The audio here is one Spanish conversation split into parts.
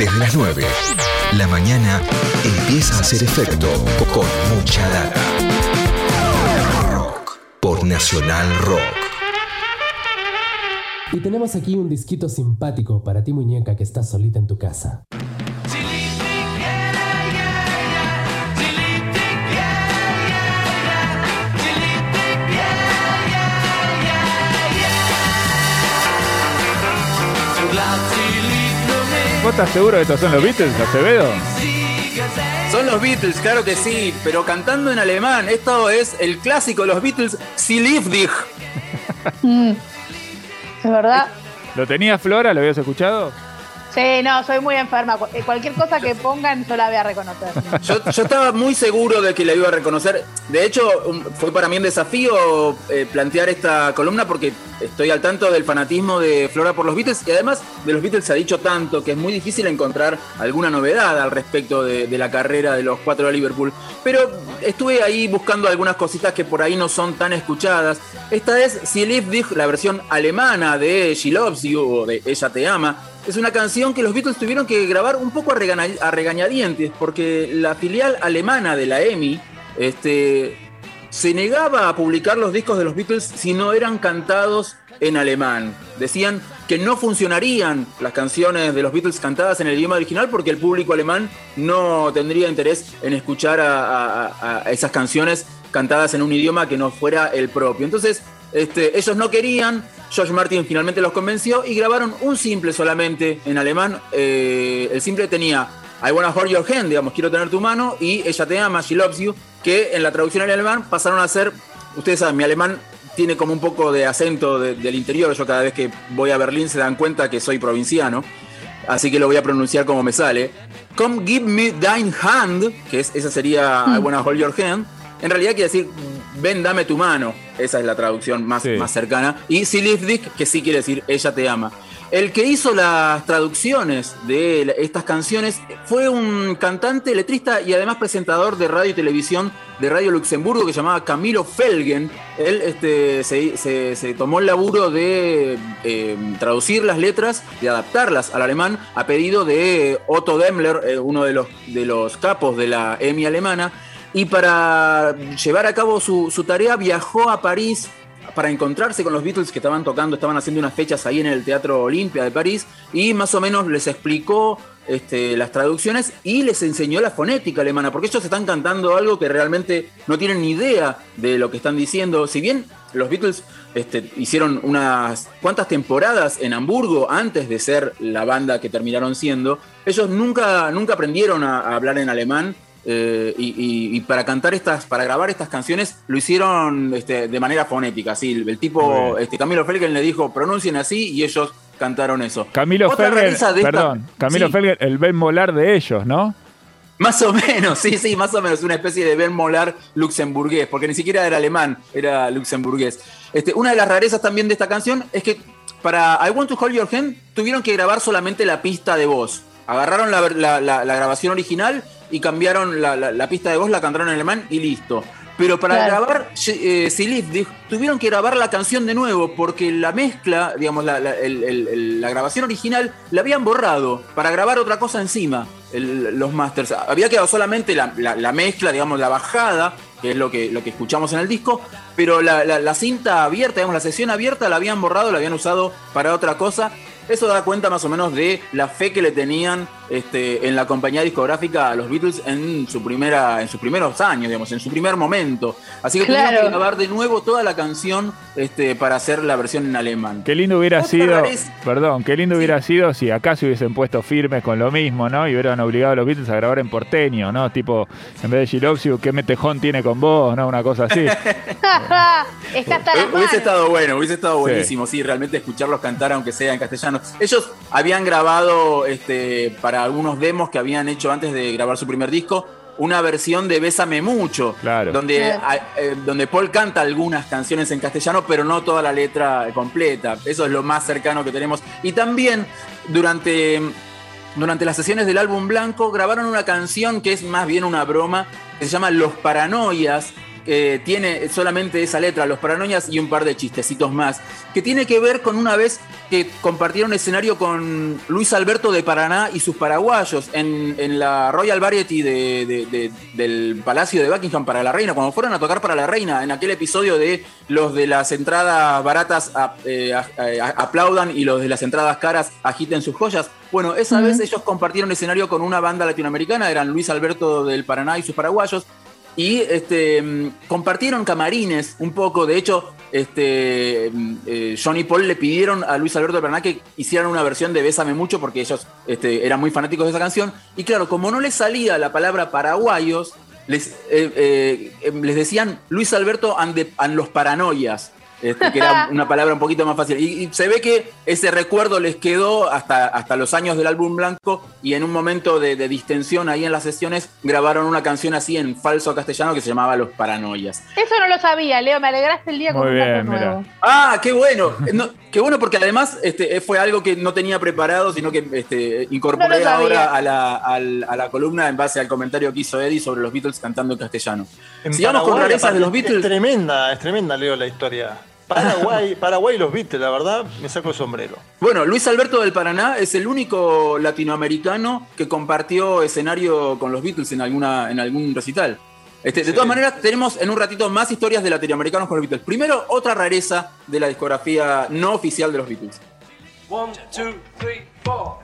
Desde las 9, la mañana empieza a hacer efecto con mucha data. Rock por Nacional Rock. Y tenemos aquí un disquito simpático para ti muñeca que estás solita en tu casa. ¿Vos estás seguro que estos son los Beatles, Acevedo? Son los Beatles, claro que sí, pero cantando en alemán. Esto es el clásico de los Beatles, Sie lief dich. Mm. Es verdad. ¿Lo tenía Flora? ¿Lo habías escuchado? Sí, no, soy muy enferma. Eh, Cualquier cosa que pongan, yo la voy a reconocer. Yo, yo estaba muy seguro de que la iba a reconocer. De hecho, fue para mí un desafío eh, plantear esta columna porque estoy al tanto del fanatismo de Flora por los Beatles y además de los Beatles se ha dicho tanto que es muy difícil encontrar alguna novedad al respecto de, de la carrera de los cuatro de Liverpool. Pero estuve ahí buscando algunas cositas que por ahí no son tan escuchadas. Esta es liebt dich, la versión alemana de She Loves You o de Ella te ama. Es una canción que los Beatles tuvieron que grabar un poco a, regañadientes, porque la filial alemana de la EMI este, se negaba a publicar los discos de los Beatles si no eran cantados en alemán. Decían que no funcionarían las canciones de los Beatles cantadas en el idioma original porque el público alemán no tendría interés en escuchar a- a esas canciones cantadas en un idioma que no fuera el propio. Entonces, este, ellos no querían, George Martin finalmente los convenció y grabaron un simple solamente en alemán. Eh, el simple tenía I wanna hold your hand, digamos, quiero tener tu mano, y Ella te ama, She loves you, que en la traducción al alemán pasaron a ser, ustedes saben, mi alemán tiene como un poco de acento de- del interior, yo cada vez que voy a Berlín se dan cuenta que soy provinciano, así que lo voy a pronunciar como me sale. Come give me thine hand, que es, esa sería I wanna hold your hand, en realidad quiere decir ven, dame tu mano, esa es la traducción más, Sí. más cercana, y dich, que sí quiere decir ella te ama. El que hizo las traducciones de estas canciones fue un cantante, letrista y además presentador de radio y televisión de Radio Luxemburgo que se llamaba Camilo Felgen. Él este, se, se- se tomó el laburo de eh, traducir las letras, de adaptarlas al alemán a pedido de Otto Demmler, eh, uno de los, de los capos de la EMI alemana. Y para llevar a cabo su, tarea viajó a París para encontrarse con los Beatles que estaban tocando, estaban haciendo unas fechas ahí en el Teatro Olimpia de París y más o menos les explicó este, las traducciones y les enseñó la fonética alemana, porque ellos están cantando algo que realmente no tienen ni idea de lo que están diciendo. Si bien los Beatles este, hicieron unas cuantas temporadas en Hamburgo antes de ser la banda que terminaron siendo, ellos nunca, nunca aprendieron a hablar en alemán. Eh, y, y- y para cantar estas, para grabar estas canciones, lo hicieron este, de manera fonética. Así, el, tipo, este, Camilo Felgen le dijo, pronuncien así, y ellos cantaron eso. Camilo esta- perdón, Camilo Sí. Felgen, el Ben Molar de ellos, ¿no? Más o menos, sí, sí, más o menos, una especie de Ben Molar luxemburgués, porque ni siquiera era alemán, era luxemburgués. Este, una de las rarezas también de esta canción es que para I Want to Hold Your Hand tuvieron que grabar solamente la pista de voz. Agarraron la, la- la- la grabación original y cambiaron la, la- la pista de voz, la cantaron en alemán y listo. Pero para Claro. grabar eh, tuvieron que grabar la canción de nuevo porque la mezcla, digamos, la, la- el- el- el- la grabación original la habían borrado para grabar otra cosa encima, el- los masters. Había quedado solamente la, la- la mezcla, digamos, la bajada, que es lo que, lo que escuchamos en el disco, pero la, la- la cinta abierta, digamos, la sesión abierta la habían borrado, la habían usado para otra cosa. Eso da cuenta más o menos de la fe que le tenían este, en la compañía discográfica a los Beatles en su primera, en sus primeros años, digamos, en su primer momento. Así que tuvieron Claro. que grabar de nuevo toda la canción este, para hacer la versión en alemán. Qué lindo hubiera Otra sido, perdón, qué lindo hubiera sido si acá se hubiesen puesto firmes con lo mismo, ¿no? Y hubieran obligado a los Beatles a grabar en porteño, ¿no? Tipo, en vez de She Loves You, ¿qué metejón tiene con vos? ¿No? Una cosa así. Está hasta las Eh, Hubiese estado bueno, hubiese estado buenísimo, sí, realmente escucharlos cantar aunque sea en castellano. Ellos habían grabado este, para algunos demos que habían hecho antes de grabar su primer disco una versión de Bésame mucho, Claro. donde, Claro. a- eh, donde Paul canta algunas canciones en castellano, pero no toda la letra completa. Eso es lo más cercano que tenemos. Y también durante durante las sesiones del álbum blanco grabaron una canción que es más bien una broma, que se llama Los Paranoias, eh, tiene solamente esa letra, Los Paranoias, y un par de chistecitos más, que tiene que ver con una vez que compartieron escenario con Luis Alberto de Paraná y sus paraguayos en, en la Royal Variety de- de- de- del Palacio de Buckingham para la Reina, cuando fueron a tocar para la Reina, en aquel episodio de los de las entradas baratas a- eh, a- a- aplaudan y los de las entradas caras agiten sus joyas. Bueno, esa vez ellos compartieron escenario con una banda latinoamericana, eran Luis Alberto del Paraná y sus paraguayos, y este, mm, compartieron camarines un poco. De hecho, este, mm, eh, John y Paul le pidieron a Luis Alberto de Paraná que hicieran una versión de Bésame Mucho porque ellos este, eran muy fanáticos de esa canción. Y claro, como no les salía la palabra paraguayos, les, eh, eh, eh, les decían Luis Alberto and los paranoias. Este, que era una palabra un poquito más fácil. Y, y se ve que ese recuerdo les quedó hasta, hasta los años del álbum blanco y en un momento de, de distensión ahí en las sesiones grabaron una canción así en falso castellano que se llamaba Los Paranoias. Eso no lo sabía, Leo. Me alegraste el día con Muy un bien, mira. nuevo. Ah, qué bueno. No, qué bueno porque además este, fue algo que no tenía preparado, sino que este, incorporé ahora a la, a la columna en base al comentario que hizo Eddie sobre los Beatles cantando en castellano. En Sigamos con rarezas de los Beatles. Es tremenda, es tremenda, Leo, la historia. Paraguay, Paraguay y los Beatles, la verdad, me saco el sombrero. Bueno, Luis Alberto del Paraná es el único latinoamericano que compartió escenario con los Beatles en, alguna, en algún recital. Este, de Sí. todas maneras, tenemos en un ratito más historias de latinoamericanos con los Beatles. Primero, otra rareza de la discografía no oficial de los Beatles. One, two, three, four.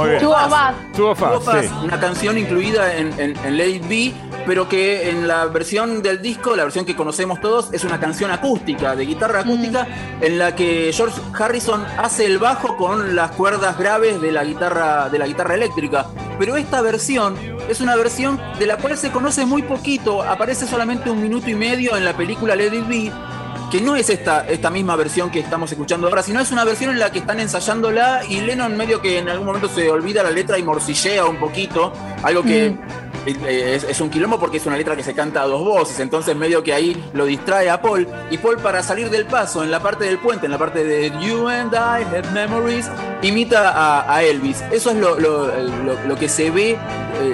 Muy bien. Two of Us. Tuvo Two of fácil. Us, una canción incluida en, en, en Let It Be, pero que en la versión del disco, la versión que conocemos todos, es una canción acústica, de guitarra acústica, en la que George Harrison hace el bajo con las cuerdas graves de la guitarra, de la guitarra eléctrica. Pero esta versión es una versión de la cual se conoce muy poquito, aparece solamente un minuto y medio en la película Let It Be, que no es esta, esta misma versión que estamos escuchando ahora, sino es una versión en la que están ensayándola y Lennon medio que en algún momento se olvida la letra y morcillea un poquito, algo que eh, es, es un quilombo porque es una letra que se canta a dos voces, entonces medio que ahí lo distrae a Paul, y Paul para salir del paso en la parte del puente, en la parte de You and I have memories, imita a, a Elvis. Eso es lo, lo- lo- lo que se ve, eh,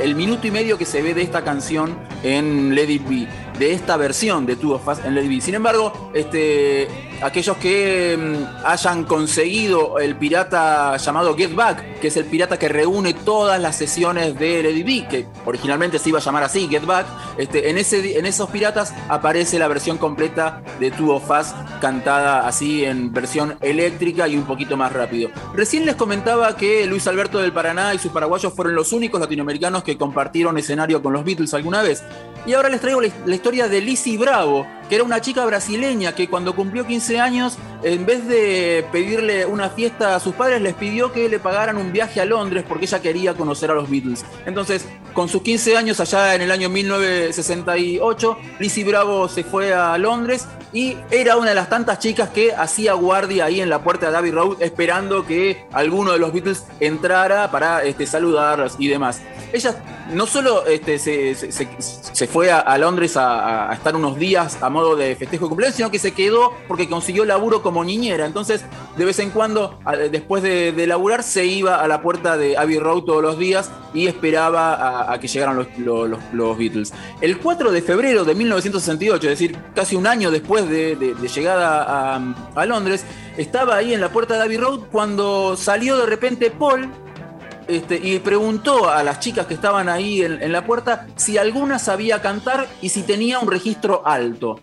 el minuto y medio que se ve de esta canción en Let It Be de esta versión de Two of Us en Let It Be. Sin embargo, este, aquellos que mm, hayan conseguido el pirata llamado Get Back, que es el pirata que reúne todas las sesiones de It Be, que originalmente se iba a llamar así, Get Back, este, en, ese, en esos piratas aparece la versión completa de Two of Us cantada así en versión eléctrica y un poquito más rápido. Recién les comentaba que Luis Alberto del Paraná y sus paraguayos fueron los únicos latinoamericanos que compartieron escenario con los Beatles alguna vez. Y ahora les traigo la, la historia de Lizzie Bravo, que era una chica brasileña que cuando cumplió 15 años, en vez de pedirle una fiesta a sus padres, les pidió que le pagaran un viaje a Londres porque ella quería conocer a los Beatles. Entonces, con sus 15 años, allá en el año 1968, Lizzie Bravo se fue a Londres y era una de las tantas chicas que hacía guardia ahí en la puerta de Abbey Road esperando que alguno de los Beatles entrara para este, saludarlos y demás. Ella no solo este, se, fue a, Londres a, estar unos días a modo de festejo de cumpleaños, sino que se quedó porque consiguió laburo como niñera. Entonces, de vez en cuando, después de, de laburar, se iba a la puerta de Abbey Road todos los días y esperaba a, que llegaran los, los- Beatles. El 4 de febrero de 1968, es decir, casi un año después de, llegada a, a Londres, estaba ahí en la puerta de Abbey Road cuando salió de repente Paul este, y preguntó a las chicas que estaban ahí en, en la puerta si alguna sabía cantar y si tenía un registro alto.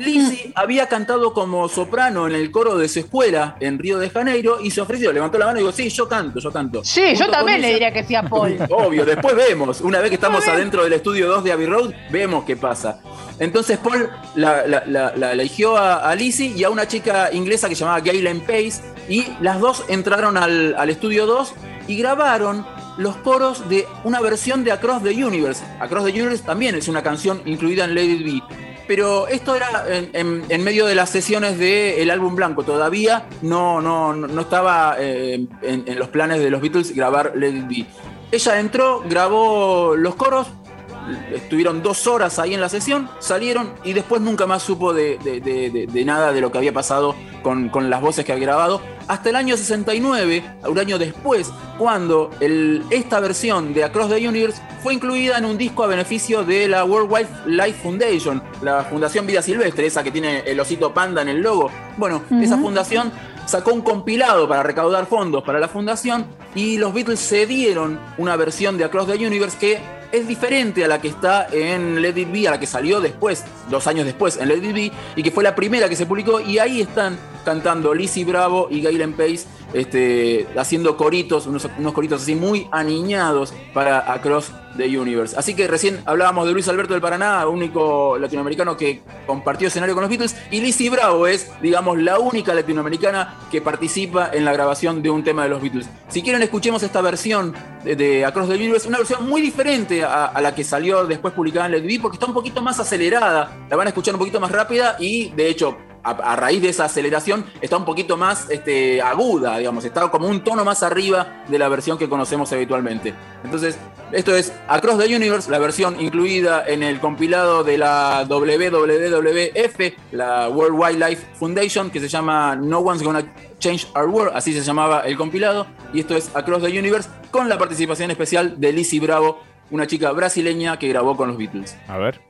Lizzie había cantado como soprano en el coro de su escuela en Río de Janeiro y se ofreció, levantó la mano y dijo, sí, yo canto, yo canto. Sí, Junto yo también le diría que sí a Paul. Obvio, después vemos. Una vez que estamos adentro del estudio 2 de Abbey Road, vemos qué pasa. Entonces Paul la, la- la- la eligió a, a Lizzie y a una chica inglesa que se llamaba Gaylen Pace y las dos entraron al, al estudio 2 y grabaron los coros de una versión de Across the Universe. Across the Universe también es una canción incluida en Lady B. pero esto era en, medio de las sesiones del álbum blanco. Todavía no, no, no estaba eh, en, los planes de los Beatles grabar Let It. Ella entró, grabó los coros, estuvieron dos horas ahí en la sesión, salieron y después nunca más supo de, de- de- de- de nada de lo que había pasado con, con las voces que había grabado. Hasta el año 69, un año después, cuando el- esta versión de Across the Universe fue incluida en un disco a beneficio de la World Wildlife Foundation, la Fundación Vida Silvestre, esa que tiene el osito panda en el logo. Bueno, esa fundación sacó un compilado para recaudar fondos para la fundación y los Beatles cedieron una versión de Across the Universe que es diferente a la que está en Let It Be, a la que salió después, dos años después en Let It Be, y que fue la primera que se publicó, y ahí están cantando Lizzie Bravo y Gaylen Pace, este, haciendo coritos, unos, unos coritos así muy aniñados para Across the Universe. Así que recién hablábamos de Luis Alberto del Paraná, único latinoamericano que compartió escenario con los Beatles, y Lizzie Bravo es, digamos, la única latinoamericana que participa en la grabación de un tema de los Beatles. Si quieren, escuchemos esta versión de, Across the Universe, una versión muy diferente a, la que salió después publicada en Let porque está un poquito más acelerada, la van a escuchar un poquito más rápida y, de hecho, a, raíz de esa aceleración está un poquito más este, aguda, digamos, está como un tono más arriba de la versión que conocemos habitualmente. Entonces, esto es Across the Universe, la versión incluida en el compilado de la WWF, la World Wildlife Foundation, que se llama No One's Gonna Change Our World, así se llamaba el compilado, y esto es Across the Universe, con la participación especial de Lizzie Bravo, una chica brasileña que grabó con los Beatles. A ver.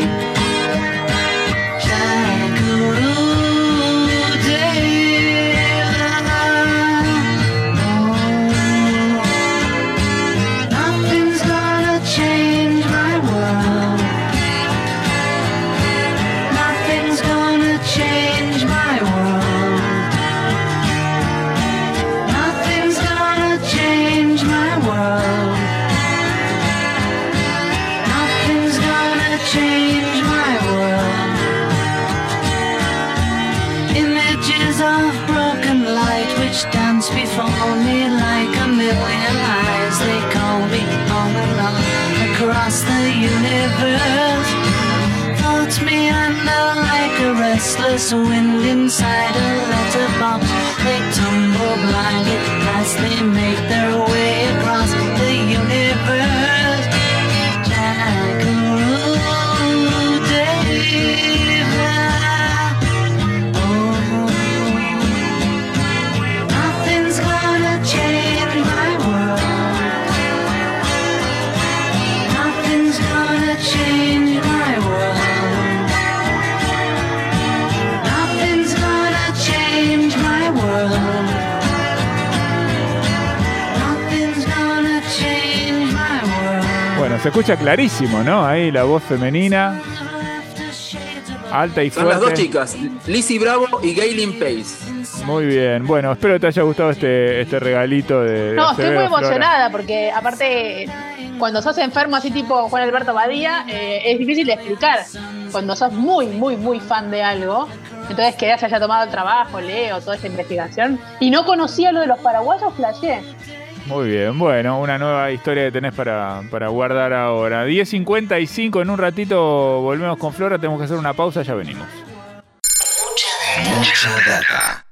Restless wind inside a letterbox. They tumble blindly as they make their way across the universe. Nothing's gonna change my world. Nothing's gonna change se escucha clarísimo, ¿no? Ahí la voz femenina, alta y Son las dos fuerte. chicas, Lizzie Bravo y Gaylen Pace. Muy bien. Bueno, espero que te haya gustado este, este regalito de. de No, estoy muy emocionada porque aparte cuando sos enfermo así tipo Juan Alberto Badía eh, es difícil de explicar. Cuando sos muy, muy, muy fan de algo, entonces que se haya tomado el trabajo, leo toda esta investigación y no conocía lo de los paraguayos, flashé. Muy bien, bueno, una nueva historia que tenés para, para guardar ahora. 10.55, en un ratito volvemos con Flora, tenemos que hacer una pausa, ya venimos. Mucha data.